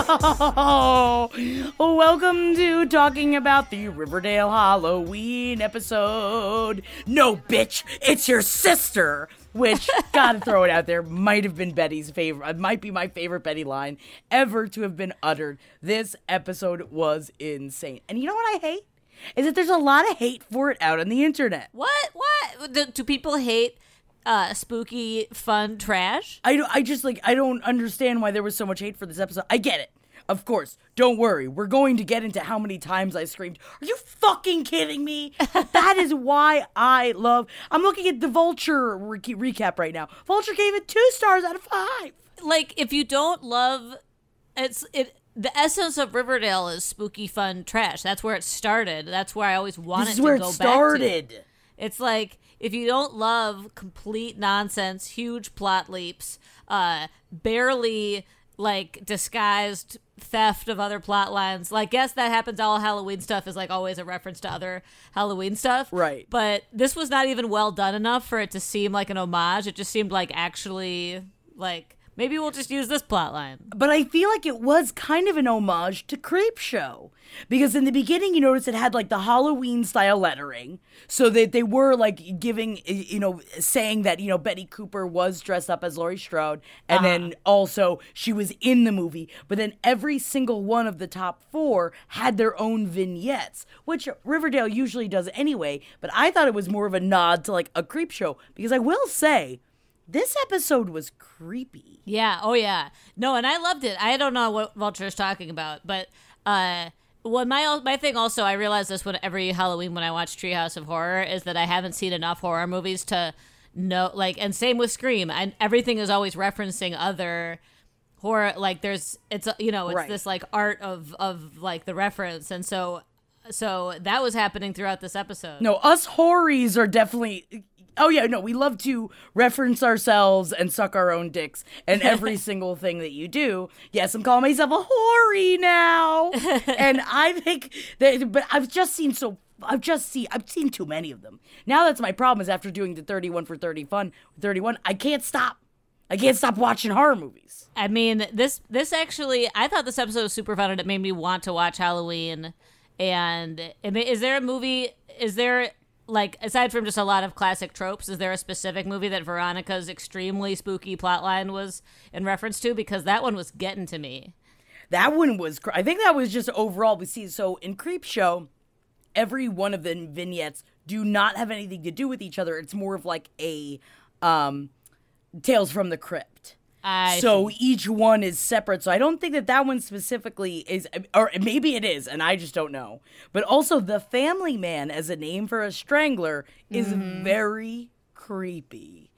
Oh, welcome to talking about the Riverdale Halloween episode. No, bitch, it's your sister. Which, gotta throw it out there, might have been Betty's favorite, it uh, might be my favorite Betty line ever to have been uttered. This episode was insane. And you know what I hate? Is that there's a lot of hate for it out on the internet. What? What? Do, do people hate uh, spooky, fun trash? I, I just like I don't understand why there was so much hate for this episode. I get it. Of course. Don't worry. We're going to get into how many times I screamed. Are you fucking kidding me? that is why I love I'm looking at the Vulture re- recap right now. Vulture gave it 2 stars out of 5. Like, if you don't love, it's it. The essence of Riverdale is spooky, fun trash. That's where it started. That's where I always wanted This is to where go it back to. started. It's like if you don't love complete nonsense, huge plot leaps, uh, barely like disguised theft of other plot lines. Like, yes, that happens. All Halloween stuff is like always a reference to other Halloween stuff, Right. But this was not even well done enough for it to seem like an homage. It just seemed like actually like maybe we'll just use this plot line. But I feel like it was kind of an homage to Creepshow. Because in the beginning, you notice it had like the Halloween style lettering. So that they were like giving, you know, saying that, you know, Betty Cooper was dressed up as Laurie Strode. And then uh-huh. also she was in the movie. But then every single one of the top four had their own vignettes, which Riverdale usually does anyway. But I thought it was more of a nod to like a Creepshow. Because I will say, this episode was creepy. Yeah. Oh, yeah. No, and I loved it. I don't know what Vulture's talking about, but uh, well, my my thing also, I realize this when every Halloween when I watch Treehouse of Horror is that I haven't seen enough horror movies to know. Like, and same with Scream, and everything is always referencing other horror. Like, there's it's you know it's Right. this like art of of like the reference, and so so that was happening throughout this episode. No, us hories are definitely. Oh yeah, no, we love to reference ourselves and suck our own dicks and every single thing that you do. Yes, I'm calling myself a hoary now, and I think that. But I've just seen so. I've just seen. I've seen too many of them. Now that's my problem. Is after doing the 31 for 30 fun, 31, I can't stop. I can't stop watching horror movies. I mean, this this actually, I thought this episode was super fun, and it made me want to watch Halloween. And is there a movie? Is there like aside from just a lot of classic tropes? Is there a specific movie that Veronica's extremely spooky plotline was in reference to? Because that one was getting to me. That one was. cr- I think that was just overall. We see so in Creepshow, every one of the vignettes do not have anything to do with each other. It's more of like a um, Tales from the Crypt. I so each one is separate. So I don't think that that one specifically is, or maybe it is, and I just don't know. But also, the Family Man as a name for a strangler is Mm-hmm. very creepy.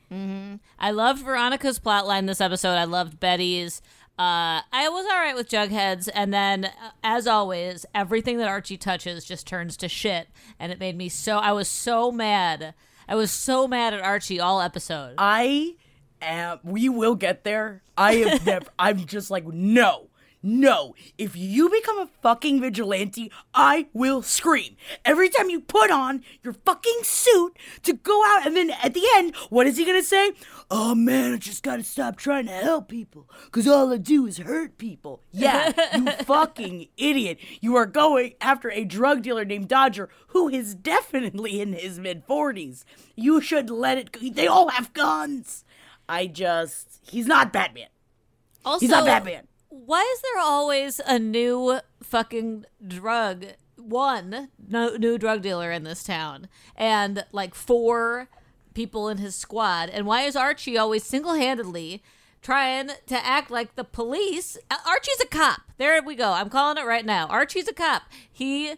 I loved Veronica's plotline this episode. I loved Betty's. Uh, I was all right with Jughead's, and then, uh, as always, everything that Archie touches just turns to shit, and it made me so. I was so mad. I was so mad at Archie all episode. I am. We will get there. I have never. I'm just like no, No, if you become a fucking vigilante, I will scream. Every time you put on your fucking suit to go out, and then at the end, what is he gonna say? Oh man, I just gotta stop trying to help people, cause all I do is hurt people. Yeah, you fucking idiot. You are going after a drug dealer named Dodger, who is definitely in his mid 40s. You should let it go. They all have guns. I just, he's not Batman. Also, He's not Batman. Why is there always a new fucking drug one no, new drug dealer in this town and like four people in his squad? And why is Archie always single handedly trying to act like the police? Archie's a cop. There we go. I'm calling it right now. Archie's a cop. He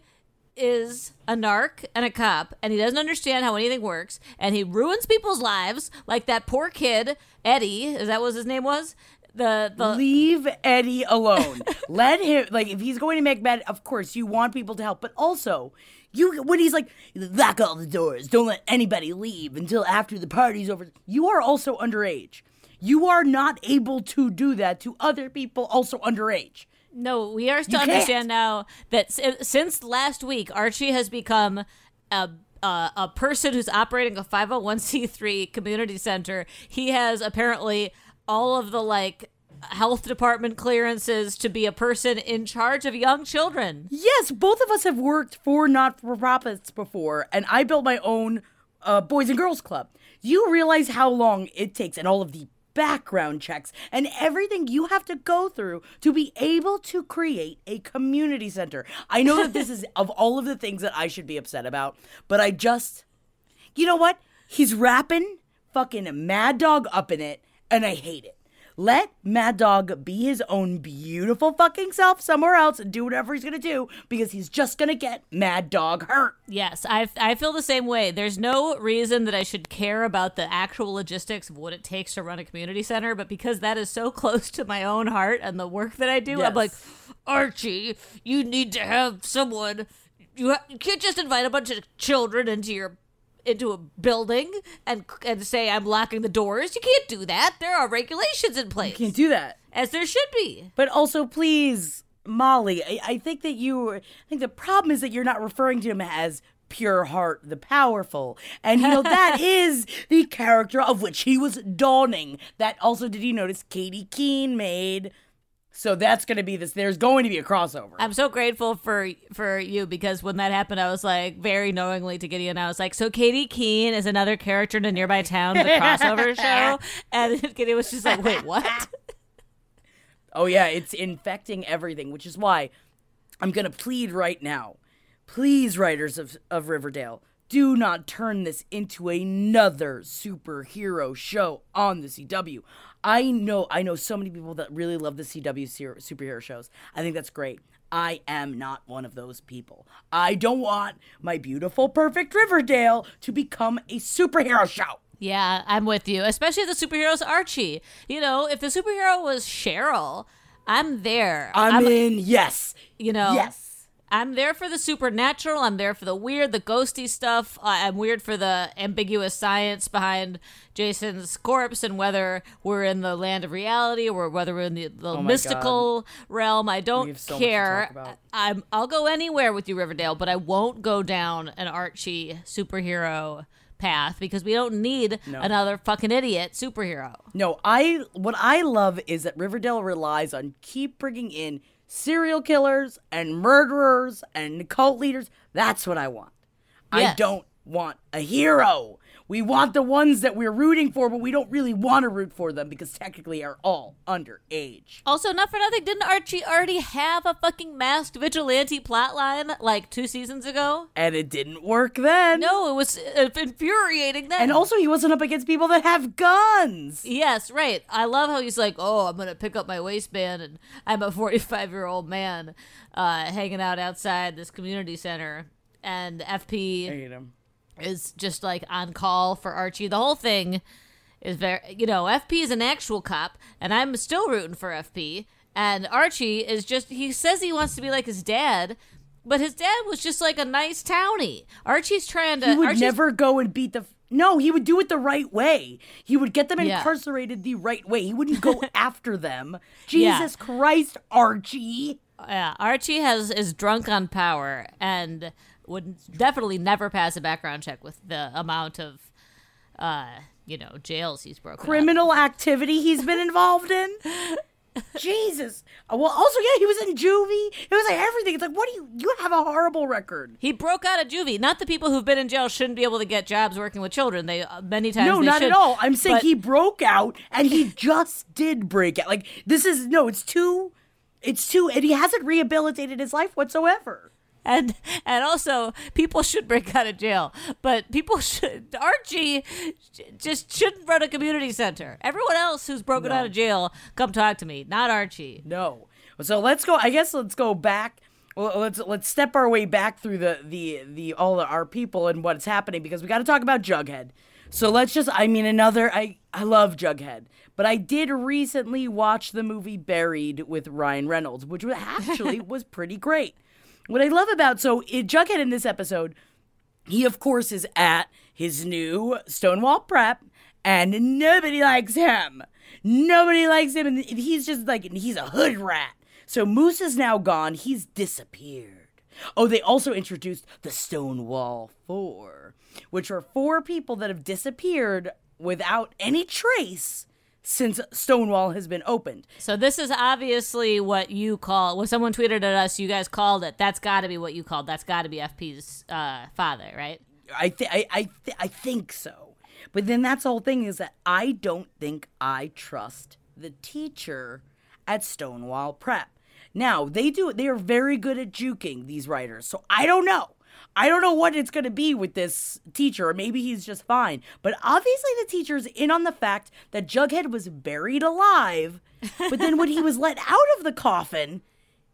is a narc and a cop and he doesn't understand how anything works and he ruins people's lives like that poor kid Eddie is that what his name was the the Leave Eddie alone. Let him like if he's going to make bad. Of course, you want people to help, but also you when he's like lock all the doors, don't let anybody leave until after the party's over. You are also underage. You are not able to do that to other people also underage. No, we are to understand now that s- since last week, Archie has become a a, a person who's operating a 501c3 community center. He has apparently all of the like health department clearances to be a person in charge of young children. Yes, both of us have worked for not for profits before, and I built my own uh, Boys and Girls Club. You realize how long it takes and all of the background checks and everything you have to go through to be able to create a community center. I know that this is of all of the things that I should be upset about, but I just. You know what? He's wrapping fucking Mad Dog up in it, and I hate it. Let Mad Dog be his own beautiful fucking self somewhere else and do whatever he's gonna do because he's just gonna get Mad Dog hurt. Yes, I, I feel the same way. There's no reason that I should care about the actual logistics of what it takes to run a community center, but because that is so close to my own heart and the work that I do, Yes. I'm like, Archie, you need to have someone. You, ha- you can't just invite a bunch of children into your into a building and and say I'm locking the doors. You can't do that. There are regulations in place, You Can't do that. as there should be. But also, please, Molly, I, I think that you, I think the problem is that you're not referring to him as Pureheart the Powerful. And, you know, that is the character of which he was dawning. That also, did you notice Katy Keene made? So that's going to be this, there's going to be a crossover. I'm so grateful for for you because when that happened, I was like very knowingly to Gideon. I was like, "So Katy Keene is another character in a nearby town, the crossover show," and Gideon was just like, "Wait, what?" Oh yeah, it's infecting everything, which is why I'm gonna plead right now. Please, writers of, of Riverdale, do not turn this into another superhero show on the CW. I know I know so many people that really love the CW ser- superhero shows. I think that's great. I am not one of those people. I don't want my beautiful, perfect Riverdale to become a superhero show. Yeah, I'm with you. Especially if the superhero's Archie. You know, if the superhero was Cheryl, I'm there. I'm, in, yes. you know Yes. I'm there for the supernatural. I'm there for the weird the ghosty stuff. I- i'm weird for the ambiguous science behind jason's corpse and whether we're in the land of reality or whether we're in the, the Oh my mystical realm. I don't so care. i'm i'll go anywhere with you riverdale but i won't go down an archie superhero path because we don't need another fucking idiot superhero. No, I what I love is that Riverdale relies on keep bringing in serial killers and murderers and cult leaders. That's what I want. I don't want a hero. We want the ones that we're rooting for, but we don't really want to root for them because technically are all underage. Also, not for nothing, didn't Archie already have a fucking masked vigilante plotline like two seasons ago? And it didn't work then. No, it was uh, infuriating then. And also he wasn't up against people that have guns. yes, right. I love how he's like, "Oh, I'm gonna pick up my waistband, and I'm a 45 year old man uh, hanging out outside this community center." And FP hate him. Is just like on call for Archie. The whole thing is very, you know, FP is an actual cop, and I'm still rooting for FP. And Archie is just, he says he wants to be like his dad, but his dad was just like a nice townie. Archie's trying to. He would Archie's, never go and beat the No, he would do it the right way. He would get them Yeah. incarcerated the right way. He wouldn't go after them. Yeah. Jesus Christ, Archie. Yeah, Archie has is drunk on power and would definitely never pass a background check with the amount of, uh, you know, jails he's broken. up. Criminal activity he's been involved in. Jesus. Uh, Well, also, yeah, he was in juvie. It was like everything. It's like, what do you? You have a horrible record. He broke out of juvie. Not the people who've been in jail shouldn't be able to get jobs working with children. They uh, many times No, they not should. at all. I'm saying But- he broke out, and he just did break out. Like this is no. It's too. It's too. And he hasn't rehabilitated his life whatsoever. And and also people should break out of jail but people should archie just shouldn't run a community center everyone else who's broken out of jail come talk to me not archie No. So let's go. I guess let's go back. Let's let's step our way back through the the the all the, our people and what's happening because we got to talk about Jughead. So let's just. I mean, another. I I love Jughead, but I did recently watch the movie Buried with Ryan Reynolds, which was actually was pretty great. What I love about so it, Jughead in this episode he of course is at his new Stonewall prep and nobody likes him. Nobody likes him and he's just like he's a hood rat. So Moose is now gone. He's disappeared. Oh, they also introduced the Stonewall 4, which are four people that have disappeared without any trace since Stonewall has been opened. so this is obviously what you call when someone tweeted at us you guys called it that's got to be what you called that's got to be fp's uh, father right I th- I I, th- I think so. But then that's the whole thing is that I don't think I trust the teacher at Stonewall Prep. Now they do they are very good at juking these writers, so I don't know. I don't know what it's going to be with this teacher, or maybe he's just fine. But obviously, the teacher's in on the fact that Jughead was buried alive, but then when he was let out of the coffin,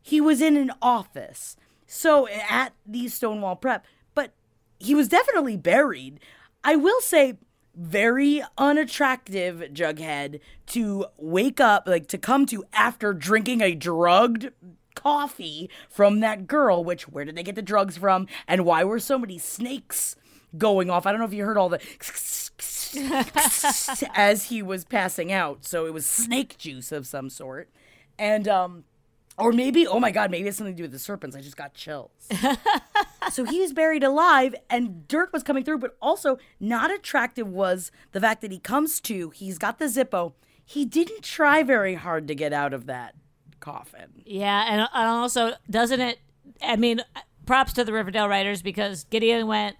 he was in an office. So at the Stonewall Prep, but he was definitely buried. I will say, very unattractive Jughead to wake up, like to come to after drinking a drugged coffee from that girl, which where did they get the drugs from? And why were so many snakes going off? I don't know if you heard all the as he was passing out. So it was snake juice of some sort. And um or maybe, oh my God, maybe it's something to do with the serpents. I just got chills. so he was buried alive and dirt was coming through, but also not attractive was the fact that he comes to, he's got the Zippo. He didn't try very hard to get out of that coffin. Yeah, and, and also doesn't it? I mean, props to the Riverdale writers because Gideon went,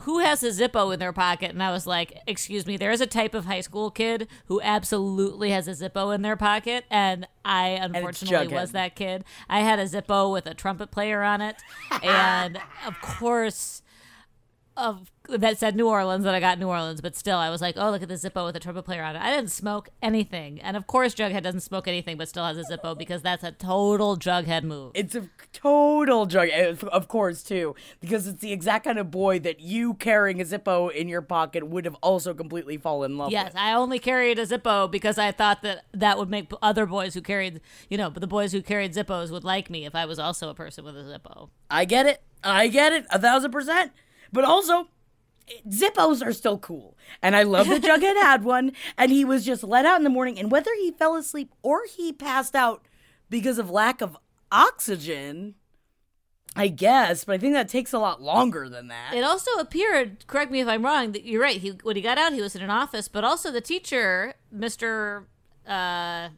"Who has a Zippo in their pocket?" And I was like, "Excuse me, there is a type of high school kid who absolutely has a Zippo in their pocket, and I unfortunately Jughead. was that kid. I had a Zippo with a trumpet player on it, and of course." Of that said New Orleans that I got New Orleans, but still I was like, oh look at the Zippo with a trumpet player on it. I didn't smoke anything, and of course Jughead doesn't smoke anything, but still has a Zippo because that's a total Jughead move. It's a total drug, eh, of course, too, because it's the exact kind of boy that you carrying a Zippo in your pocket would have also completely fallen in love Yes, with. I only carried a Zippo because I thought that that would make other boys who carried, you know, the boys who carried Zippos would like me if I was also a person with a Zippo. I get it. I get it. A thousand percent. But also, Zippos are still cool. And I love that Jughead had one. And he was just let out in the morning. And whether he fell asleep or he passed out because of lack of oxygen, I guess. But I think that takes a lot longer than that. It also appeared, correct me if I'm wrong, that you're right. He when he got out, he was in an office, but also the teacher, Mister, uh,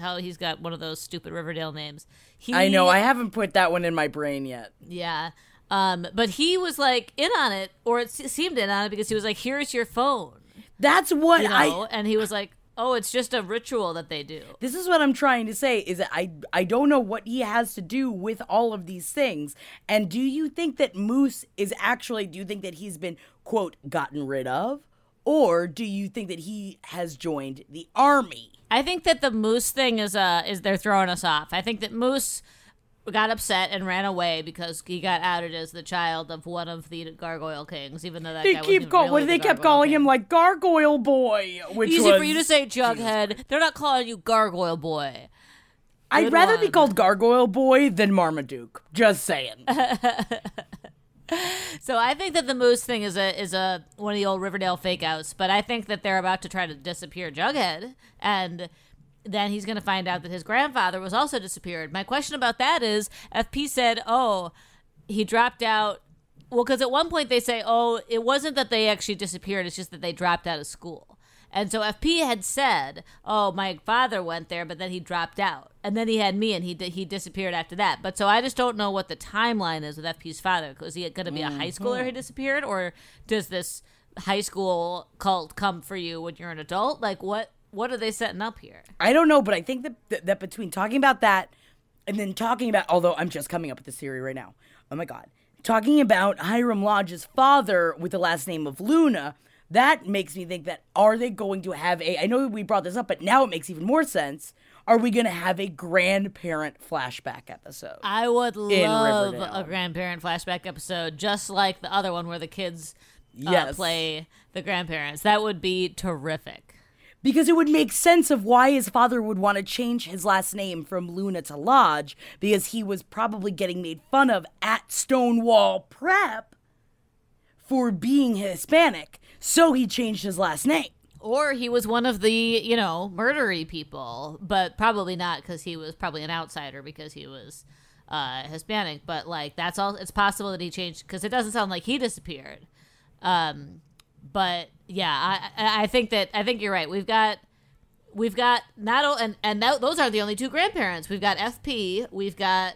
how he's got one of those stupid Riverdale names. He, I know. I haven't put that one in my brain yet. Yeah. Um, but he was like in on it, or it seemed in on it because he was like, "Here's your phone," That's what you know, I. and he was like, "Oh, it's just a ritual that they do." This is what I'm trying to say is that I I don't know what he has to do with all of these things. And do you think that Moose is actually do you think that he's been quote gotten rid of or do you think that he has joined the army? I think that the Moose thing is uh is they're throwing us off. I think that Moose got upset and ran away because he got outed as the child of one of the Gargoyle Kings, even though that They keep call really the they kept calling King. him like Gargoyle Boy, which Easy was for you to say, Jughead. They're not calling you Gargoyle Boy. I'd Good rather be called Gargoyle Boy than Marmaduke. Just saying. So I think that the moose thing is a is a one of the old Riverdale fake outs, but I think that they're about to try to disappear Jughead and then he's going to find out that his grandfather was also disappeared. My question about that is FP said, "Oh, he dropped out well cuz at one point they say, "Oh, it wasn't that they actually disappeared, it's just that they dropped out of school." And so FP had said, "Oh, my father went there, but then he dropped out, and then he had me, and he di- he disappeared after that." But so I just don't know what the timeline is with FP's father. Was he going to be a high schooler who mm-hmm. disappeared, or does this high school cult come for you when you're an adult? Like what what are they setting up here? I don't know, but I think that, that that between talking about that and then talking about, although I'm just coming up with this theory right now. Oh my god, talking about Hiram Lodge's father with the last name of Luna. That makes me think that are they going to have a? I know we brought this up, but now it makes even more sense. Are we going to have a grandparent flashback episode? I would love Riverdale. a grandparent flashback episode, just like the other one where the kids uh, Yes. play the grandparents. That would be terrific. Because it would make sense of why his father would want to change his last name from Luna to Lodge, because he was probably getting made fun of at Stonewall Prep for being Hispanic. So he changed his last name. Or he was one of the, you know, murdery people, but probably not because he was probably an outsider because he was uh, Hispanic. But like that's all. It's possible that he changed because it doesn't sound like he disappeared. Um, but yeah, I I think that I think you're right. We've got we've got not o- and and that, those are the only two grandparents. We've got FP. We've got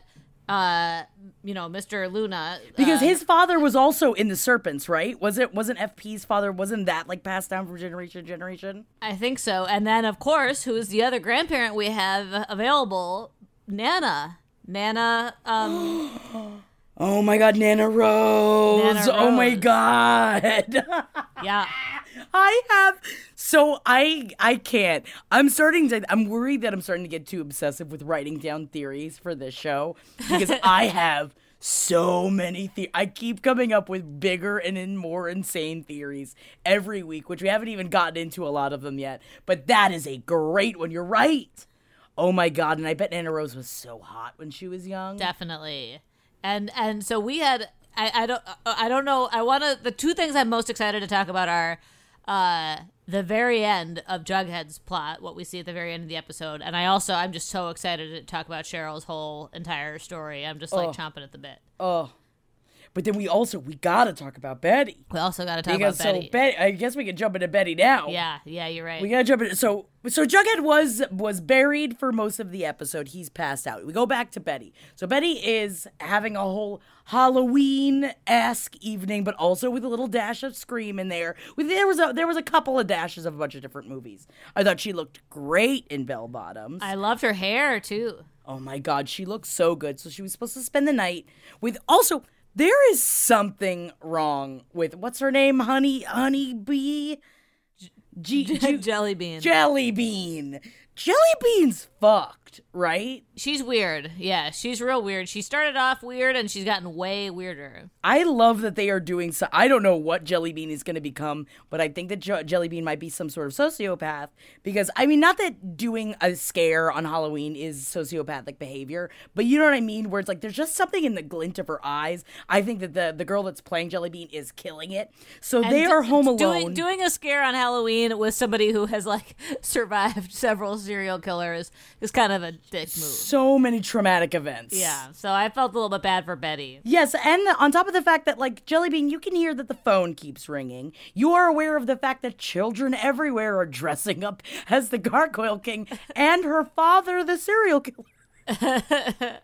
uh you know Mr. Luna Because uh, his father was also in the Serpents, right? Was it wasn't FP's father? Wasn't that like passed down from generation to generation? I think so. And then, of course, who's the other grandparent we have available? Nana. Nana. Um, Oh my God, Nana Rose! Nana Oh my God! yeah. I have so I I can't. I'm starting to I'm worried that I'm starting to get too obsessive with writing down theories for this show because I have so many the- I keep coming up with bigger and in more insane theories every week, which we haven't even gotten into a lot of them yet. But that is a great one. You're right. Oh my god, and I bet Nana Rose was so hot when she was young. Definitely. And and so we had. I, I don't. I don't know. I want to. The two things I'm most excited to talk about are. Uh, the very end of Jughead's plot, what we see at the very end of the episode, and I also I'm just so excited to talk about Cheryl's whole entire story. I'm just like Oh. chomping at the bit. Oh. But then we also we gotta talk about Betty. We also got to talk Because about Betty. so Betty I guess we can jump into Betty now. yeah, yeah, you're right. We gotta jump in. So, so Jughead was was buried for most of the episode. He's passed out. We go back to Betty. So Betty is having a whole Halloween esque evening, but also with a little dash of Scream in there. With there was a there was a couple of dashes of a bunch of different movies. I thought she looked great in Bell Bottoms. I loved her hair too. Oh my god, she looks so good. So she was supposed to spend the night with also there is something wrong with what's her name? Honey Honey Bee? G- G- Jelly bean. Jelly Bean. Jelly Bean's fucked, right? She's weird. Yeah, she's real weird. She started off weird and she's gotten way weirder. I love that they are doing so. I don't know what Jelly Bean is going to become, but I think that jo- Jelly Bean might be some sort of sociopath because I mean, not that doing a scare on Halloween is sociopathic behavior, but you know what I mean. Where it's like there's just something in the glint of her eyes. I think that the the girl that's playing Jelly Bean is killing it. So they And are home alone. Doing, doing a scare on Halloween with somebody who has like survived several serial killers is kind of a dick move. so many traumatic events. Yeah, so I felt a little bit bad for Betty. Yes, and on top of the fact that, like, Jellybean, you can hear that the phone keeps ringing. You are aware of the fact that children everywhere are dressing up as the Gargoyle King and her father, the serial killer.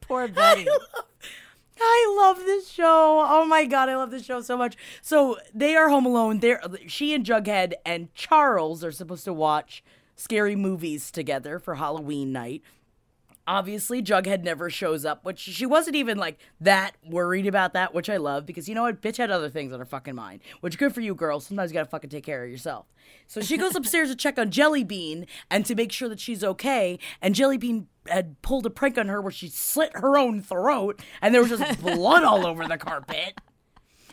Poor Betty. I love this show. Oh my god, I love this show so much. So they are home alone. They're she and Jughead and Charles are supposed to watch scary movies together for Halloween night. Obviously, Jughead never shows up, which she wasn't even like that worried about that, which I love because you know what? Bitch had other things on her fucking mind. Which good for you, girl. Sometimes you gotta fucking take care of yourself. So she goes upstairs to check on Jellybean and to make sure that she's okay. And Jellybean had pulled a prank on her where she slit her own throat and there was just blood all over the carpet.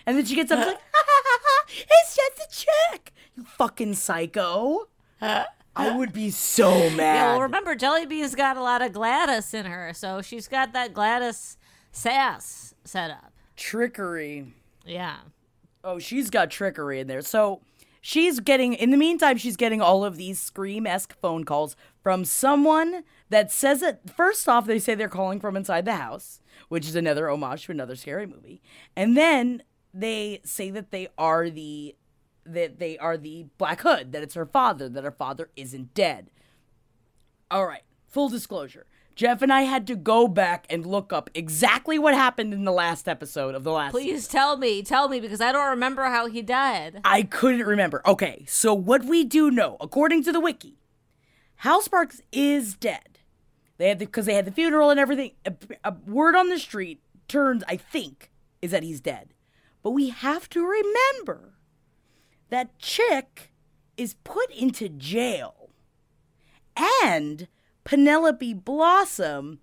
And then she gets up and like, ha, ha, ha, ha, it's just a chick. You fucking psycho. Uh, I would be so mad. Yeah, well, remember, Jellybean's got a lot of Gladys in her, so she's got that Gladys sass set up. Trickery. Yeah. Oh, she's got trickery in there. So she's getting, in the meantime, she's getting all of these scream esque phone calls from someone that says that, first off, they say they're calling from inside the house, which is another homage to another scary movie. And then they say that they are the. That they are the Black Hood, that it's her father, that her father isn't dead. All right, full disclosure. Jeff and I had to go back and look up exactly what happened in the last episode of the last Please tell me, tell me, because I don't remember how he died. I couldn't remember. Okay, so what we do know, according to the wiki, Hal Sparks is dead. They had because they had the funeral and everything. A, a word on the street turns, I think, is that he's dead. But we have to remember that chick is put into jail, and Penelope Blossom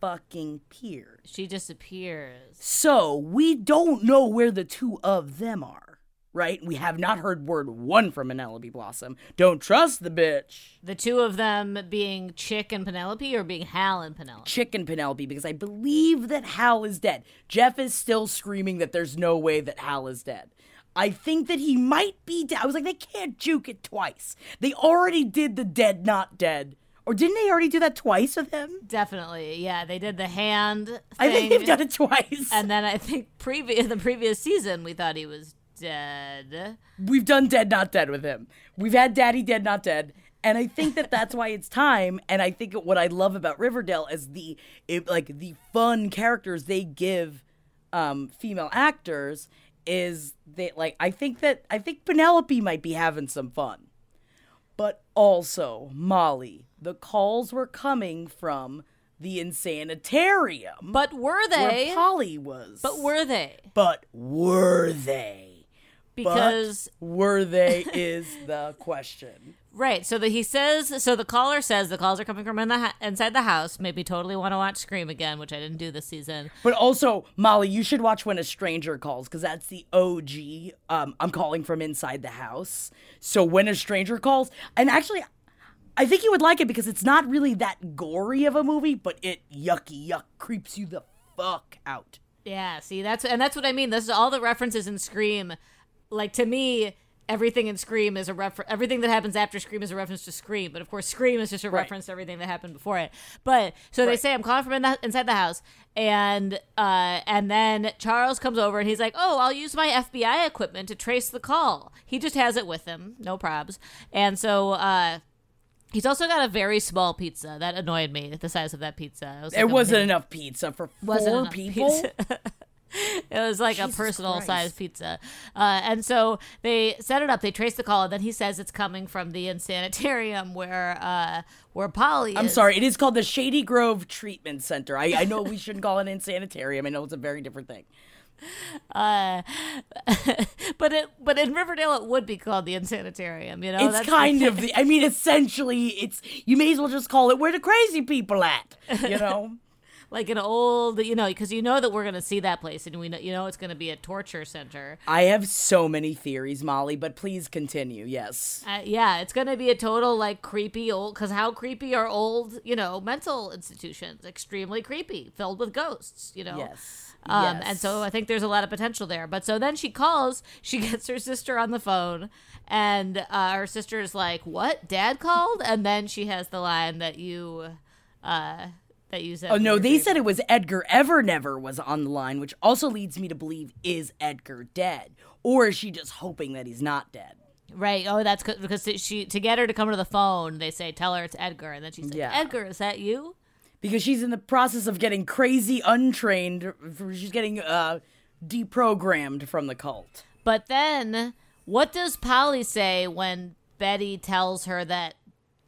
fucking peers. She disappears. So we don't know where the two of them are, right? We have not heard word one from Penelope Blossom. Don't trust the bitch. The two of them being Chic and Penelope or being Hal and Penelope? Chicken Penelope, because I believe that Hal is dead. Jeff is still screaming that there's no way that Hal is dead. I think that he might be dead. I was like, they can't juke it twice. They already did the dead, not dead. Or didn't they already do that twice with him? Definitely. Yeah, they did the hand thing. I think they've done it twice. And then I think previous the previous season we thought he was dead. We've done Dead Not Dead with him. We've had Daddy Dead Not Dead. And I think that that's why it's time. And I think what I love about Riverdale is the it, like the fun characters they give um, female actors is that like I think that I think Penelope might be having some fun. But also, Molly, the calls were coming from the insanitarium. But were they? where Polly was. but were they? But were they? Because but were they is the question. Right, so that he says, so the caller says the calls are coming from in the inside the house. Made me totally want to watch Scream again, which I didn't do this season. But also, Molly, you should watch When a Stranger Calls because that's the OG. Um, I'm calling from inside the house. So When a Stranger Calls, and actually, I think you would like it because it's not really that gory of a movie, but it yucky yuck creeps you the fuck out. Yeah, see, that's and that's what I mean. This is all the references in Scream. Like to me, everything in Scream is a reference. Everything that happens after Scream is a reference to Scream. But of course, Scream is just a Right. reference to everything that happened before it. But so they say I'm calling from in the, inside the house, and uh, and then Charles comes over and he's like, "Oh, I'll use my FBI equipment to trace the call." He just has it with him, no probs. And so. uh He's also got a very small pizza that annoyed me. The size of that pizza. Was There like, wasn't enough pizza for Wasn't four enough people. It was like a personal Christ. sized pizza. Uh, and so they set it up, they trace the call, and then he says it's coming from the insanitarium where uh, where Polly I'm is. sorry, it is called the Shady Grove Treatment Center. I, I know we shouldn't call it an sanitarium. I know it's a very different thing. Uh, but it but in Riverdale it would be called the insanitarium, you know? it's That's kind of the. I mean, essentially, it's you may as well just call it where the crazy people at. You know. Like an old, you know, because you know that we're going to see that place and we know, you know, it's going to be a torture center. I have so many theories, Molly, but please continue. Yes. Uh, yeah, it's going to be a total like creepy old because how creepy are old, you know, mental institutions? Extremely creepy, filled with ghosts, you know. Yes. Um, Yes. And so I think there's a lot of potential there. But so then she calls, she gets her sister on the phone, and uh, her sister's like, "What? Dad called?" And then she has the line that you, uh, that you said. Oh no, they said it was Edgar Evernever was on the line, which also leads me to believe is Edgar dead, or is she just hoping that he's not dead? Right. Oh, that's 'cause- because she to get her to come to the phone, they say, "Tell her it's Edgar," and then she said, Yeah. "Edgar, is that you?" Because she's in the process of getting crazy, untrained. She's getting uh, deprogrammed from the cult. But then, what does Polly say when Betty tells her that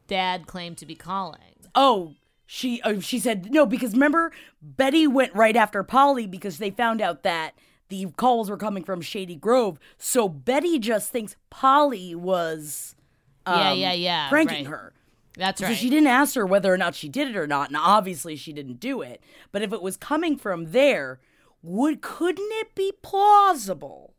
Dad claimed to be calling? Oh, she uh, she said no because remember Betty went right after Polly because they found out that the calls were coming from Shady Grove. So Betty just thinks Polly was yeah, um, yeah, yeah. pranking right. her. That's So right. she didn't ask her whether or not she did it or not, and obviously she didn't do it. But if it was coming from there, would couldn't it be plausible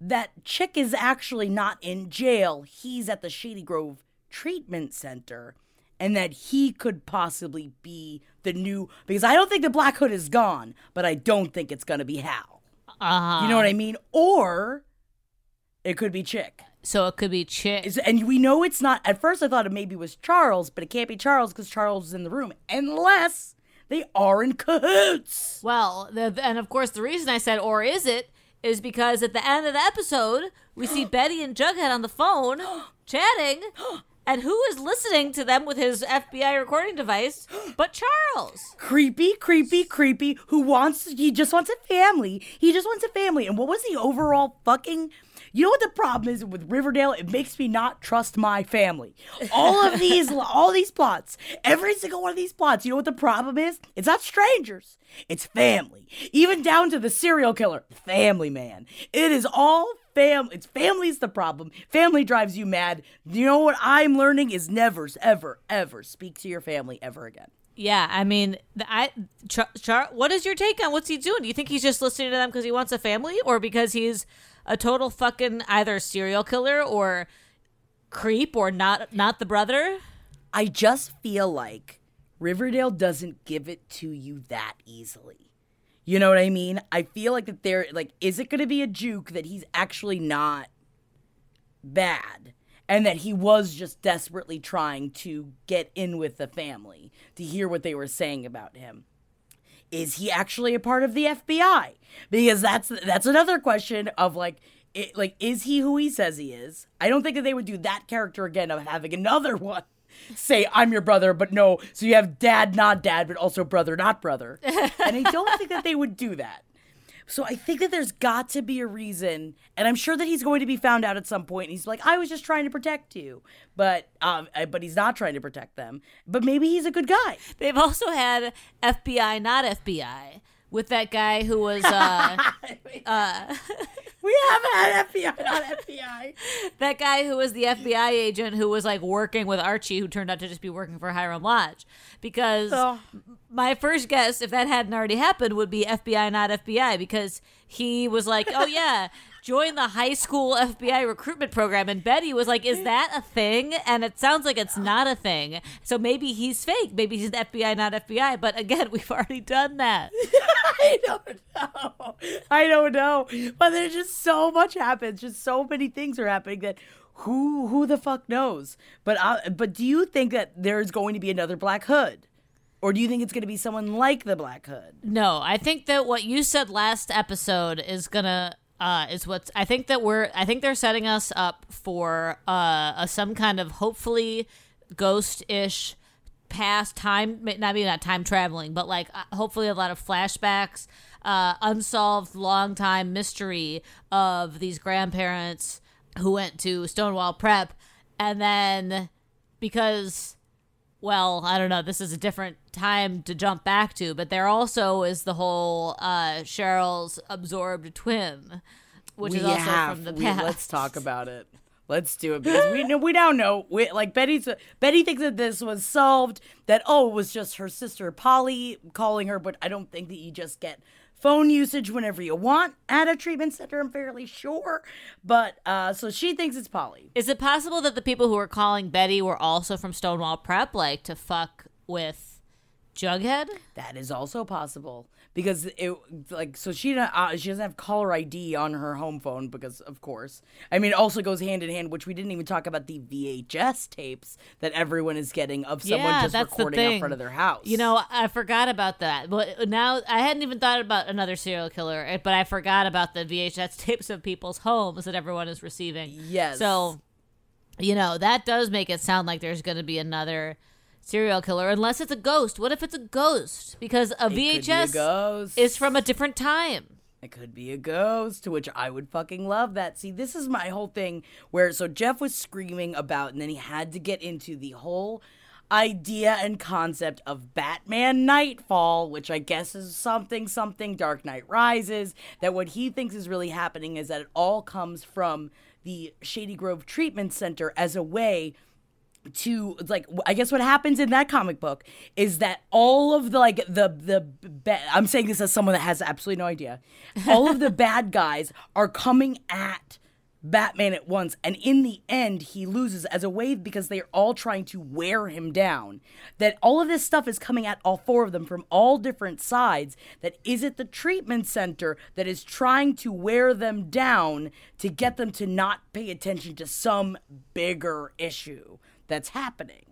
that Chic is actually not in jail? He's at the Shady Grove Treatment Center, and that he could possibly be the new because I don't think the Black Hood is gone, but I don't think it's gonna be Hal. Uh-huh. You know what I mean? Or it could be Chic. So it could be chick. And we know it's not. At first, I thought it maybe was Charles, but it can't be Charles because Charles is in the room, unless they are in cahoots. Well, the, and of course, the reason I said or is it is because at the end of the episode, we see Betty and Jughead on the phone chatting, and who is listening to them with his FBI recording device but Charles? Creepy, creepy, creepy. Who wants? He just wants a family. He just wants a family. And what was the overall fucking? You know what the problem is with Riverdale? It makes me not trust my family. All of these, all these plots, every single one of these plots. You know what the problem is? It's not strangers. It's family. Even down to the serial killer, family man. It is all fam. It's family's the problem. Family drives you mad. You know what I'm learning is never, ever, ever speak to your family ever again. Yeah, I mean, I Char, Char, what is your take on what's he doing? Do you think he's just listening to them because he wants a family, or because he's a total fucking either serial killer or creep or not not the brother? I just feel like Riverdale doesn't give it to you that easily. You know what I mean? I feel like that there like is it going to be a juke that he's actually not bad and that he was just desperately trying to get in with the family to hear what they were saying about him? Is he actually a part of the FBI? Because that's that's another question of like it, like is he who he says he is? I don't think that they would do that character again of having another one say I'm your brother, but no. So you have dad, not dad, but also brother, not brother. and I don't think that they would do that. So I think that there's got to be a reason, and I'm sure that he's going to be found out at some point. And he's like, "I was just trying to protect you," but um, but he's not trying to protect them. But maybe he's a good guy. They've also had FBI, not FBI, with that guy who was uh, uh We have had FBI, not FBI. that guy who was the FBI agent who was like working with Archie, who turned out to just be working for Hiram Lodge. Because Oh. my first guess, if that hadn't already happened, would be FBI, not FBI, because he was like, "Oh yeah." Join the high school FBI recruitment program. And Betty was like, Is that a thing? And it sounds like it's not a thing. So maybe he's fake. Maybe he's FBI, not FBI. But again, we've already done that. I don't know. I don't know. But there's just so much happens. Just so many things are happening that who who the fuck knows? But uh, but do you think that there's going to be another Black Hood? Or do you think it's going to be someone like the Black Hood? No, I think that what you said last episode is gonna uh is what's I think that we're I think they're setting us up for uh a, some kind of hopefully ghost-ish past time not maybe not time traveling but like uh, hopefully a lot of flashbacks uh unsolved long time mystery of these grandparents who went to Stonewall Prep. And then because well, I don't know. This is a different time to jump back to, but there also is the whole uh, Cheryl's absorbed twin, which is also from the We- past. let's talk about it. Let's do it because we know we now know. We, like Betty's Betty thinks that this was solved. That oh, it was just her sister Polly calling her, but I don't think that you just get phone usage whenever you want at a treatment center. I'm fairly sure, but uh, so she thinks it's Polly. Is it possible that the people who were calling Betty were also from Stonewall Prep, like to fuck with Jughead? That is also possible because it like so she uh, she doesn't have caller ID on her home phone because of course I mean it also goes hand in hand which we didn't even talk about the VHS tapes that everyone is getting of someone yeah, just recording out front of their house. You know, I forgot about that. But now I hadn't even thought about another serial killer, eh, but I forgot about the VHS tapes of people's homes that everyone is receiving. Yes. So, you know, that does make it sound like there's going to be another serial killer, unless it's a ghost. What if it's a ghost? Because a It could be a VHS ghost. is from a different time. It could be a ghost, to which I would fucking love that. See, this is my whole thing where so Jeff was screaming about, and then he had to get into the whole idea and concept of Batman Knightfall, which I guess is something, something Dark Knight Rises. That what he thinks is really happening is that it all comes from the Shady Grove Treatment Center as a way to like I guess what happens in that comic book is that all of the like the the ba- I'm saying this as someone that has absolutely no idea. All of the bad guys are coming at Batman at once. And in the end, he loses as a wave because they're all trying to wear him down. That all of this stuff is coming at all four of them from all different sides. That is it the treatment center that is trying to wear them down to get them to not pay attention to some bigger issue that's happening?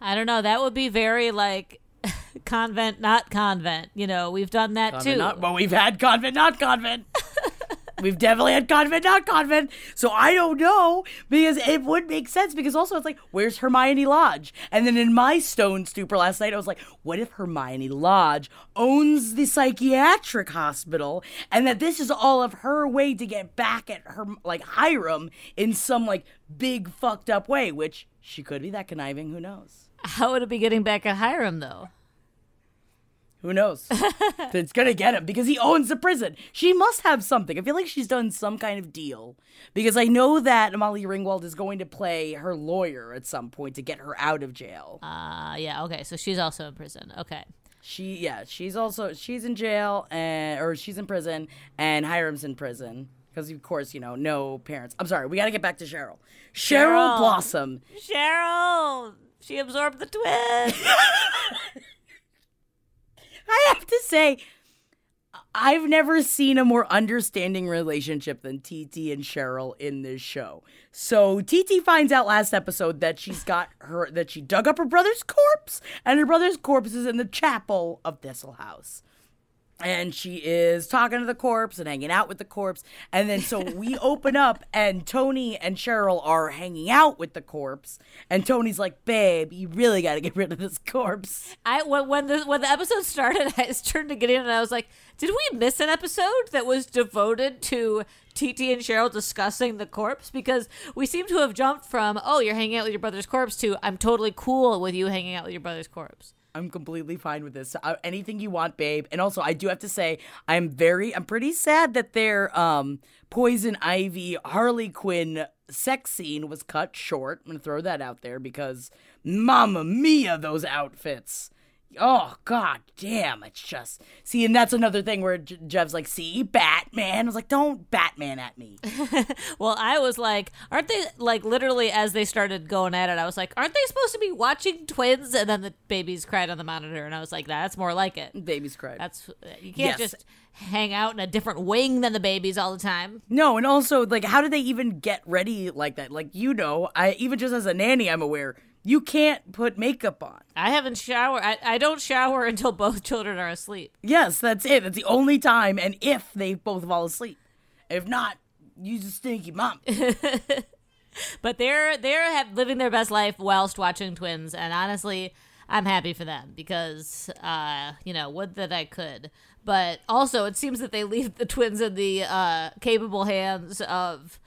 I don't know. That would be very like convent, not convent. You know, we've done that Convent, too. not- well, we've had convent, not convent. we've definitely had convent, not convent. So I don't know because it would make sense because also it's like, where's Hermione Lodge? And then in my stone stupor last night, I was like, what if Hermione Lodge owns the psychiatric hospital and that this is all of her way to get back at her, like Hiram in some like big fucked up way, which she could be that conniving. Who knows? How would it be getting back at Hiram though? Who knows? it's gonna get him because he owns the prison. She must have something. I feel like she's done some kind of deal because I know that Molly Ringwald is going to play her lawyer at some point to get her out of jail. Uh yeah, okay. So she's also in prison. Okay. She, yeah, she's also she's in jail and or she's in prison and Hiram's in prison because of course you know no parents. I'm sorry, we got to get back to Cheryl. Cheryl, Cheryl. Blossom. Cheryl, she absorbed the twins. I have to say, I've never seen a more understanding relationship than TT and Cheryl in this show. So TT finds out last episode that she's got her that she dug up her brother's corpse, and her brother's corpse is in the chapel of Thistle House. And she is talking to the corpse and hanging out with the corpse. And then so we open up and Toni and Cheryl are hanging out with the corpse. And Toni's like, babe, you really got to get rid of this corpse. I when when the when the episode started, I just turned to get in, and I was like, "Did we miss an episode that was devoted to TT and Cheryl discussing the corpse? Because we seem to have jumped from oh, you're hanging out with your brother's corpse to I'm totally cool with you hanging out with your brother's corpse." I'm completely fine with this. Uh, anything you want, babe. And also, I do have to say, I'm very, I'm pretty sad that their um Poison Ivy Harley Quinn sex scene was cut short. I'm gonna throw that out there because, mama Mia, those outfits. Oh god damn! It's just see, and that's another thing where J- Jeff's like, "See, Batman." I was like, "Don't Batman at me." Well, I was like, aren't they like literally as they started going at it? I was like, aren't they supposed to be watching twins? And then the babies cried on the monitor, and I was like, that's more like it. Babies cried. That's you can't Yes. just hang out in a different wing than the babies all the time. No, and also like how do they even get ready like that? Like you know, I even just as a nanny, I'm aware you can't put makeup on. I haven't showered. I, I don't shower until both children are asleep. Yes, that's it. That's the only time, and if they both fall asleep, if not, use a stinky mom. But they're they're living their best life whilst watching twins, and honestly, I'm happy for them because uh, you know would that I could. But also, it seems that they leave the twins in the uh, capable hands of.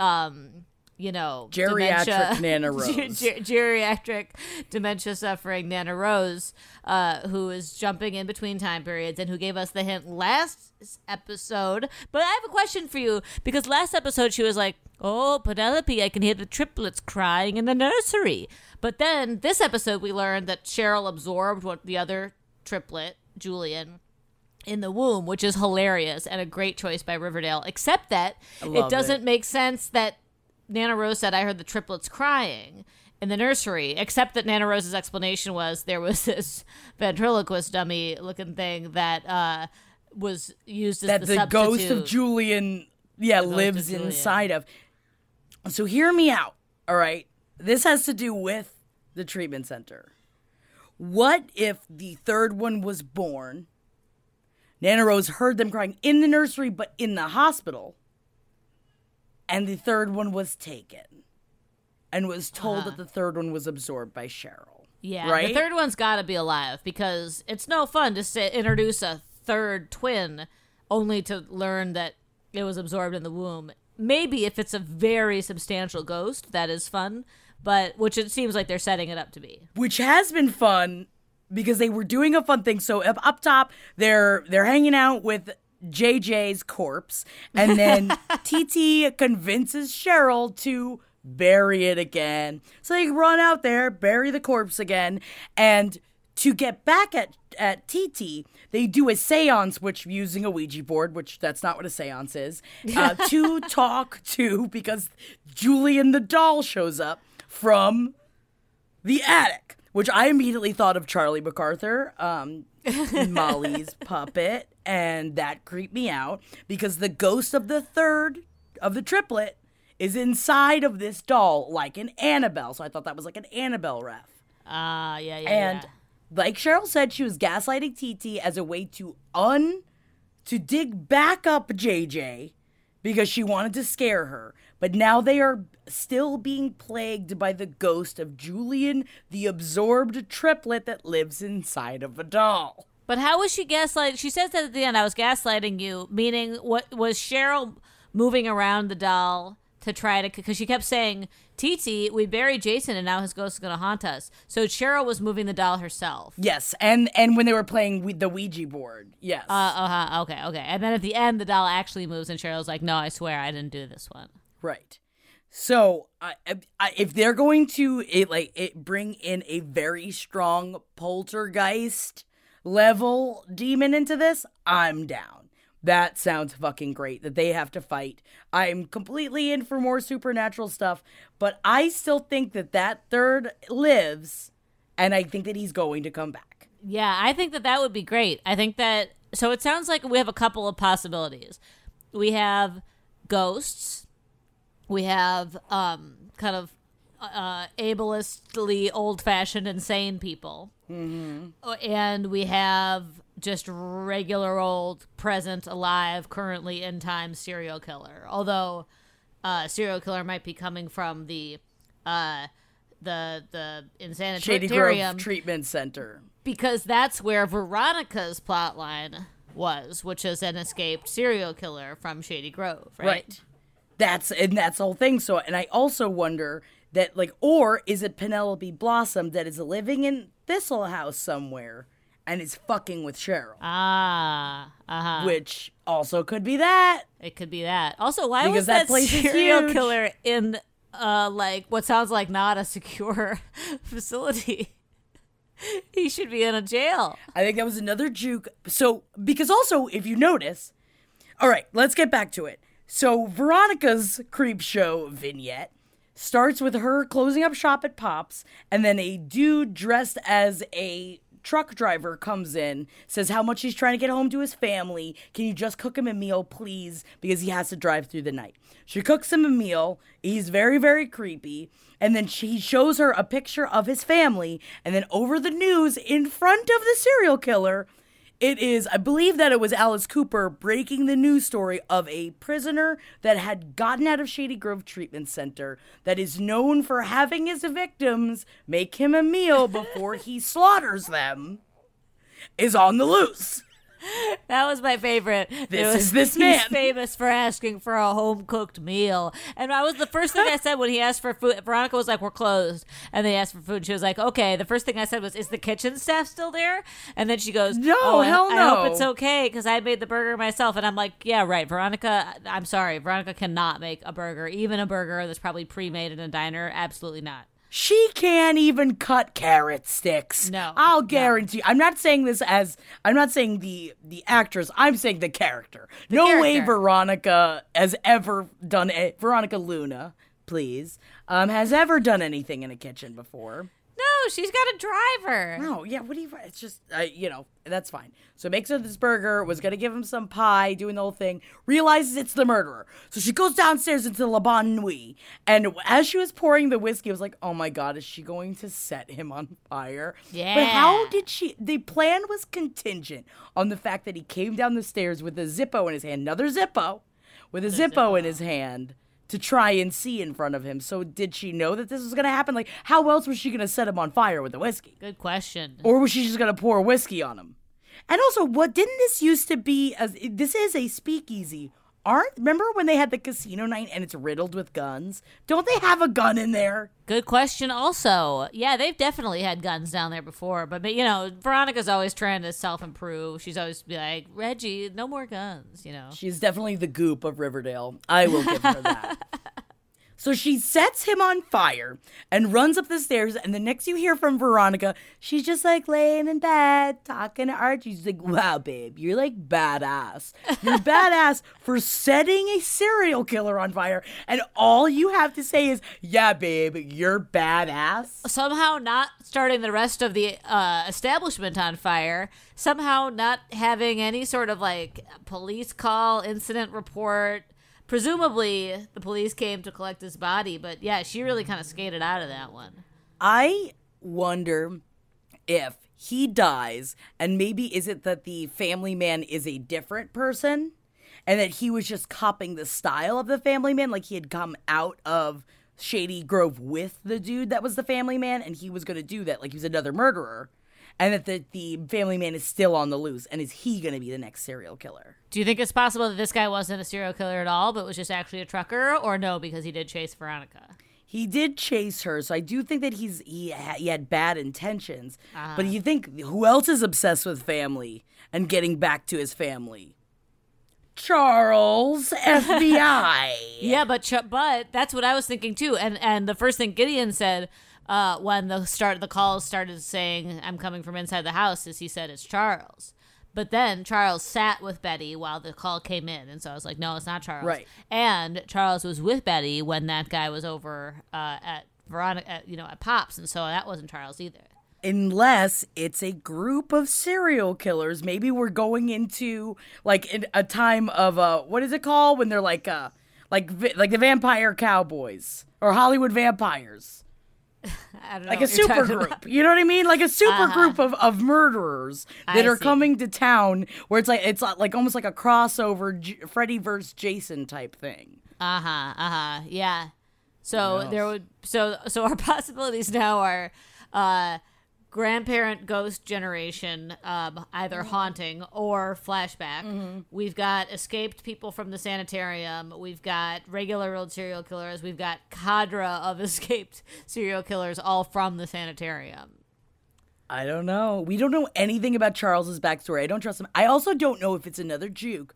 Um, you know, Geriatric dementia- Nana Rose. Ger- geriatric dementia suffering Nana Rose, uh, who is jumping in between time periods and who gave us the hint last episode. But I have a question for you because last episode she was like, "Oh, Penelope, I can hear the triplets crying in the nursery." But then this episode we learned that Cheryl absorbed what the other triplet, Julian, in the womb, which is hilarious and a great choice by Riverdale. Except that it doesn't it. make sense that Nana Rose said, I heard the triplets crying in the nursery, except that Nana Rose's explanation was there was this ventriloquist dummy looking thing that uh, was used as that the, the ghost of. Julian, yeah, ghost of lives Julian. inside of. So hear me out. All right, this has to do with the treatment center. What if the third one was born? Nana Rose heard them crying in the nursery, but in the hospital. And the third one was taken and was told that the third one was absorbed by Cheryl. Uh-huh. Yeah, Right? the third one's got to be alive because it's no fun to sit, introduce a third twin only to learn that it was absorbed in the womb. Maybe if it's a very substantial ghost, that is fun, but which it seems like they're setting it up to be. which has been fun because they were doing a fun thing. So up, up top, they're they're hanging out with JJ's corpse, and then TT convinces Cheryl to bury it again. So they run out there, bury the corpse again, and to get back at at TT, they do a séance, which using a Ouija board, which that's not what a séance is, uh, to talk to because Julian the doll shows up from the attic, which I immediately thought of Charlie McCarthy, um, Molly's puppet, and that creeped me out because the ghost of the third of the triplet is inside of this doll like an Annabelle. So I thought that was like an Annabelle ref. Ah, yeah, yeah, And yeah. like Cheryl said, she was gaslighting TT as a way to un to dig back up JJ because she wanted to scare her. But now they are still being plagued by the ghost of Julian, the absorbed triplet that lives inside of a doll. But how was she gaslighting? She says that at the end, I was gaslighting you, meaning what was Cheryl moving around the doll to try to, because she kept saying, TT, we buried Jason and now his ghost is going to haunt us. So Cheryl was moving the doll herself. Yes, and and when they were playing with the Ouija board, yes. Uh, uh-huh, okay, okay. And then at the end, the doll actually moves and Cheryl's like, no, I swear I didn't do this one. Right. So, I, I, if they're going to it like it bring in a very strong poltergeist level demon into this, I'm down. That sounds fucking great that they have to fight. I'm completely in for more supernatural stuff, but I still think that that third lives and I think that he's going to come back. Yeah, I think that that would be great. I think that so it sounds like we have a couple of possibilities. We have ghosts. We have um kind of uh ableistly old-fashioned insane people. Mm-hmm. And we have just regular old present alive currently in time serial killer. Although uh serial killer might be coming from the uh the the insanitarium Shady Grove Treatment Center. because that's where Veronica's plotline was, which is an escaped serial killer from Shady Grove, right? Right. That's and that's the whole thing. So and I also wonder that like or is it Penelope Blossom that is living in Thistle House somewhere and is fucking with Cheryl? Ah, uh huh. Which also could be that. It could be that. Also, why Because was that that, serial killer in uh like what sounds like not a secure facility? he should be in a jail. I think that was another juke. So because also if you notice, all right, let's get back to it. So Veronica's creep show vignette starts with her closing up shop at Pops, and then a dude dressed as a truck driver comes in, says how much he's trying to get home to his family. Can you just cook him a meal, please? Because he has to drive through the night. She cooks him a meal. He's very, very creepy. And then she shows her a picture of his family. And then over the news, in front of the serial killer, it is, I believe that it was Alice Cooper breaking the news story of a prisoner that had gotten out of Shady Grove Treatment Center that is known for having his victims make him a meal before he slaughters them, is on the loose. That was my favorite. This was- is this he's man. famous for asking for a home cooked meal. And I was the first thing I said when he asked for food. Veronica was like, "We're closed," and they asked for food. She was like, "Okay." The first thing I said was, "Is the kitchen staff still there?" And then she goes, No, oh, hell I, no." hope it's okay because I made the burger myself." And I'm like, "Yeah, right." Veronica, I'm sorry, Veronica cannot make a burger, even a burger that's probably pre-made in a diner. Absolutely not. She can't even cut carrot sticks. No, I'll no. guarantee. I'm not saying this as I'm not saying the the actress. I'm saying the character. no way. Veronica has ever done a Veronica Luna, please, um, has ever done anything in a kitchen before. No, she's got a driver. No, yeah, what do you? It's just, uh, you know, that's fine. So makes her this burger. Was gonna give him some pie, doing the whole thing. Realizes it's the murderer. So she goes downstairs into La Bonne Nuit, and as she was pouring the whiskey, I was like, oh my god, is she going to set him on fire? Yeah. But how did she? The plan was contingent on the fact that he came down the stairs with a Zippo in his hand, another Zippo, with a Zippo in his hand. To try and see in front of him. So, did she know that this was going to happen? Like, how else was she going to set him on fire with the whiskey? Good question. Or was she just gonna pour whiskey on him? And also, what didn't this used to be? As this is a speakeasy. Aren't remember when they had the casino night and it's riddled with guns? Don't they have a gun in there? Good question. Also, yeah, they've definitely had guns down there before, but, but you know, Veronica's always trying to self improve. She's always be like, Reggie, no more guns. You know. She's definitely the goop of Riverdale. I will give her that. So she sets him on fire and runs up the stairs. And the next you hear from Veronica, she's just like laying in bed talking to Archie. She's like, wow, babe, you're like badass. You're badass for setting a serial killer on fire. And all you have to say is, yeah, babe, you're badass. somehow not starting the rest of the uh, establishment on fire, somehow not having any sort of like police call, incident report. Presumably, the police came to collect his body, but yeah, she really kind of skated out of that one. I wonder if he dies, and maybe is it that the family man is a different person, and that he was just copying the style of the family man, like he had come out of Shady Grove with the dude that was the family man, and he was going to do that, like he was another murderer, and that the, the family man is still on the loose, and is he going to be the next serial killer? Do you think it's possible that this guy wasn't a serial killer at all, but was just actually a trucker, or no, because he did chase Veronica? He did chase her, so I do think that he's he, ha- he had bad intentions. Uh-huh. But you think who else is obsessed with family and getting back to his family? Charles, FBI. Yeah, but but that's what I was thinking too. And and the first thing Gideon said uh, when the start the calls started saying I'm coming from inside the house is he said it's Charles. But then Charles sat with Betty while the call came in, and so I was like, no, it's not Charles. Right. And Charles was with Betty when that guy was over uh, at Veronica, at, you know, at Pops, and so that wasn't Charles either. Unless it's a group of serial killers. Maybe we're going into like in a time of uh what is it called when they're like uh like like the vampire cowboys or Hollywood vampires. I don't know like a super group. You know what I mean? Like a super Uh-huh. group of, of murderers that I are see. coming to town where it's like it's like, almost like a crossover J- Freddy versus Jason type thing. Uh huh. Uh huh. Yeah. So there would so so our possibilities now are uh grandparent ghost generation um either haunting or flashback we've got escaped people from the sanitarium we've got regular old serial killers we've got cadre of escaped serial killers all from the sanitarium I don't know. We don't know anything about Charles's backstory. I don't trust him. I also don't know if it's another juke.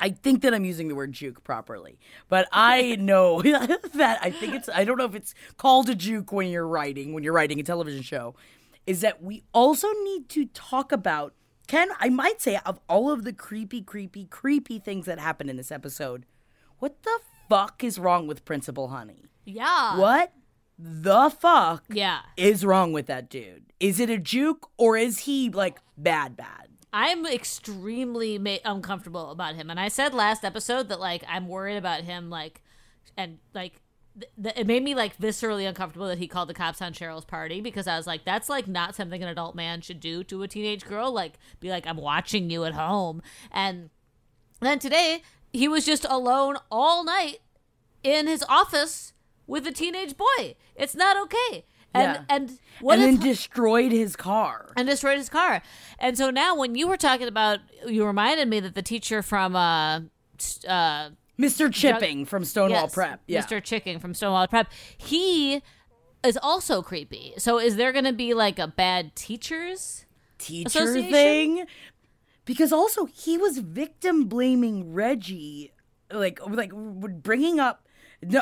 I think that I'm using the word juke properly, but I know that I think it's. I don't know if it's called a juke when you're writing when you're writing a television show. Is that we also need to talk about? Ken, I might say of all of the creepy, creepy, creepy things that happened in this episode, what the fuck is wrong with Principal Honey? yeah What the fuck? yeah is wrong with that dude? Is it a juke or is he like bad bad? I'm extremely ma- uncomfortable about him, and I said last episode that like I'm worried about him, like, and like. Th- th- it made me like viscerally uncomfortable that he called the cops on Cheryl's party because I was like, that's like not something an adult man should do to a teenage girl. Like, be like, I'm watching you at home. And then today, he was just alone all night in his office with a teenage boy. It's not okay. And Yeah. and what and then destroyed his car. and destroyed his car. And so now, when you were talking about, you reminded me that the teacher from uh, uh, Mr. Chipping from Stonewall yes, Prep. Yeah. Mr. Chipping from Stonewall Prep, he is also creepy. So is there going to be like a bad teachers? teacher thing. Because also he was victim blaming Reggie, like like bringing up,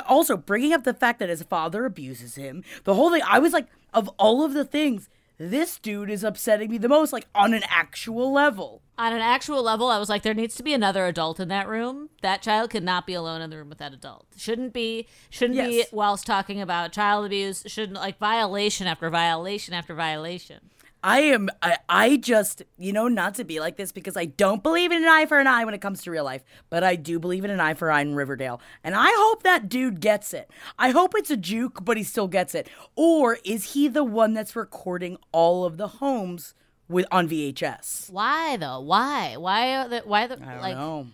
also bringing up the fact that his father abuses him. The whole thing. I was like, of all of the things, this dude is upsetting me the most, like on an actual level. On an actual level, I was like, there needs to be another adult in that room. That child could not be alone in the room with that adult. Shouldn't be. Shouldn't be whilst talking about child abuse. Shouldn't like violation after violation after violation. I am I, I just you know not to be like this because I don't believe in an eye for an eye when it comes to real life, but I do believe in an eye for an eye in Riverdale. And I hope that dude gets it. I hope it's a juke, but he still gets it. Or is he the one that's recording all of the homes with on VHS? Why though? Why? Why? Are the, why the I don't like? know.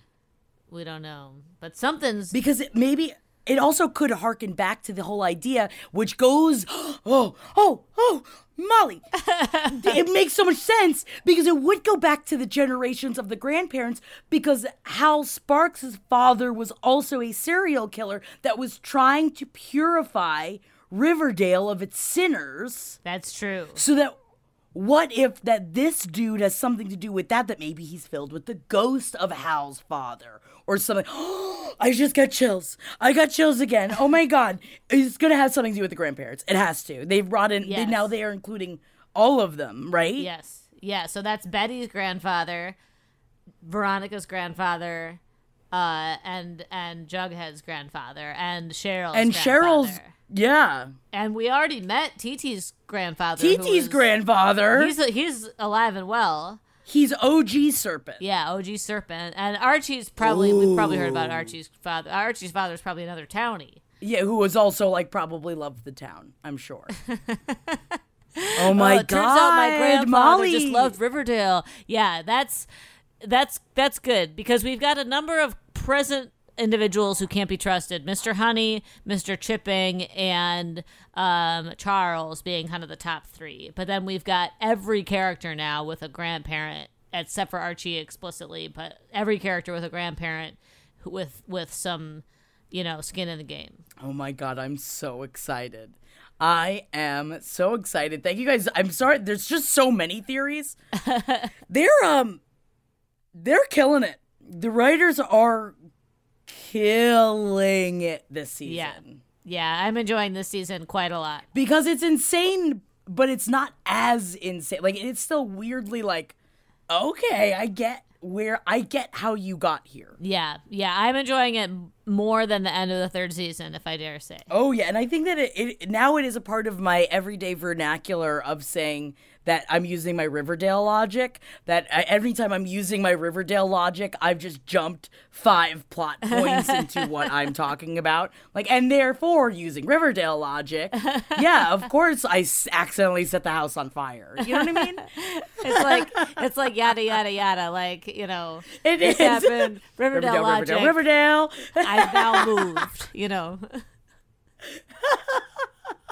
We don't know, but something's Because it maybe it also could harken back to the whole idea, which goes, oh, oh, oh, Molly. it makes so much sense because it would go back to the generations of the grandparents because Hal Sparks' father was also a serial killer that was trying to purify Riverdale of its sinners that's true. so that what if that this dude has something to do with that? That maybe he's filled with the ghost of Hal's father or something. I just got chills. I got chills again. Oh my god, it's gonna have something to do with the grandparents. It has to. They've brought in. They, now they are including all of them, right? Yes. Yeah. So that's Betty's grandfather, Veronica's grandfather, uh, and and Jughead's grandfather, and Cheryl's And Cheryl's. Yeah. And we already met TT's grandfather. TT's grandfather. He's he's alive and well. He's OG Serpent. Yeah, OG Serpent. And Archie's probably we've probably heard about Archie's father. Archie's father is probably another townie. Yeah, who was also like probably loved the town, I'm sure. oh my Oh, it god. turns out my grandfather Molly. just loved Riverdale. Yeah, that's that's that's good because we've got a number of present individuals who can't be trusted. Mr. Honey, Mr. Chipping, and um, Charles being kind of the top three. But then we've got every character now with a grandparent, except for Archie explicitly, but every character with a grandparent with with some, you know, skin in the game. Oh my god, I'm so excited. I am so excited. Thank you guys. I'm sorry. There's just so many theories. they're um they're killing it. The writers are killing it this season. Yeah. Yeah, I'm enjoying this season quite a lot. Because it's insane, but it's not as insane. Like it's still weirdly like okay, I get where I get how you got here. Yeah, yeah, I'm enjoying it more than the end of the third season, if I dare say. Oh yeah, and I think that it, it now it is a part of my everyday vernacular of saying that I'm using my Riverdale logic. That I, every time I'm using my Riverdale logic, I've just jumped five plot points into what I'm talking about. Like, and therefore using Riverdale logic, yeah, of course I s- accidentally set the house on fire. You know what I mean? It's like it's like yada yada yada. Like you know, It is. happened. Riverdale, Riverdale, logic. Riverdale, Riverdale. I've now moved. You know.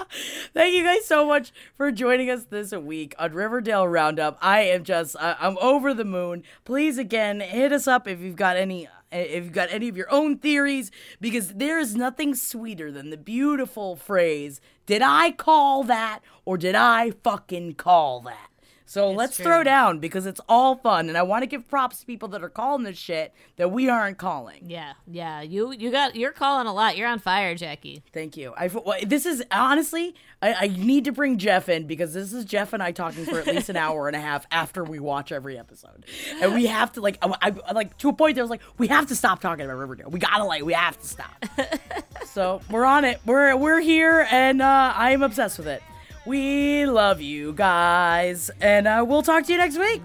Thank you guys so much for joining us this week on Riverdale Roundup. I am just, uh, I'm over the moon. Please, again, hit us up if you've got any, if you've got any of your own theories, because there is nothing sweeter than the beautiful phrase, "Did I call that, or did I fucking call that?" So let's true. throw down because it's all fun, and I want to give props to people that are calling this shit that we aren't calling. Yeah, yeah. You you got you're calling a lot. You're on fire, Jackie. Thank you. I well, this is honestly I, I need to bring Jeff in because this is Jeff and I talking for at least an hour and a half after we watch every episode, and we have to like I, I like to a point. was like we have to stop talking about Riverdale. We gotta like we have to stop. so we're on it. We're we're here, and uh, I am obsessed with it. We love you guys, and uh, we'll talk to you next week.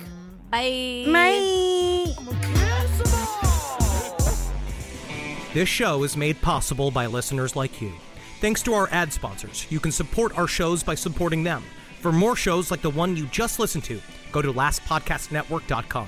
Bye. Bye. This show is made possible by listeners like you. Thanks to our ad sponsors, you can support our shows by supporting them. For more shows like the one you just listened to, go to lastpodcastnetwork.com.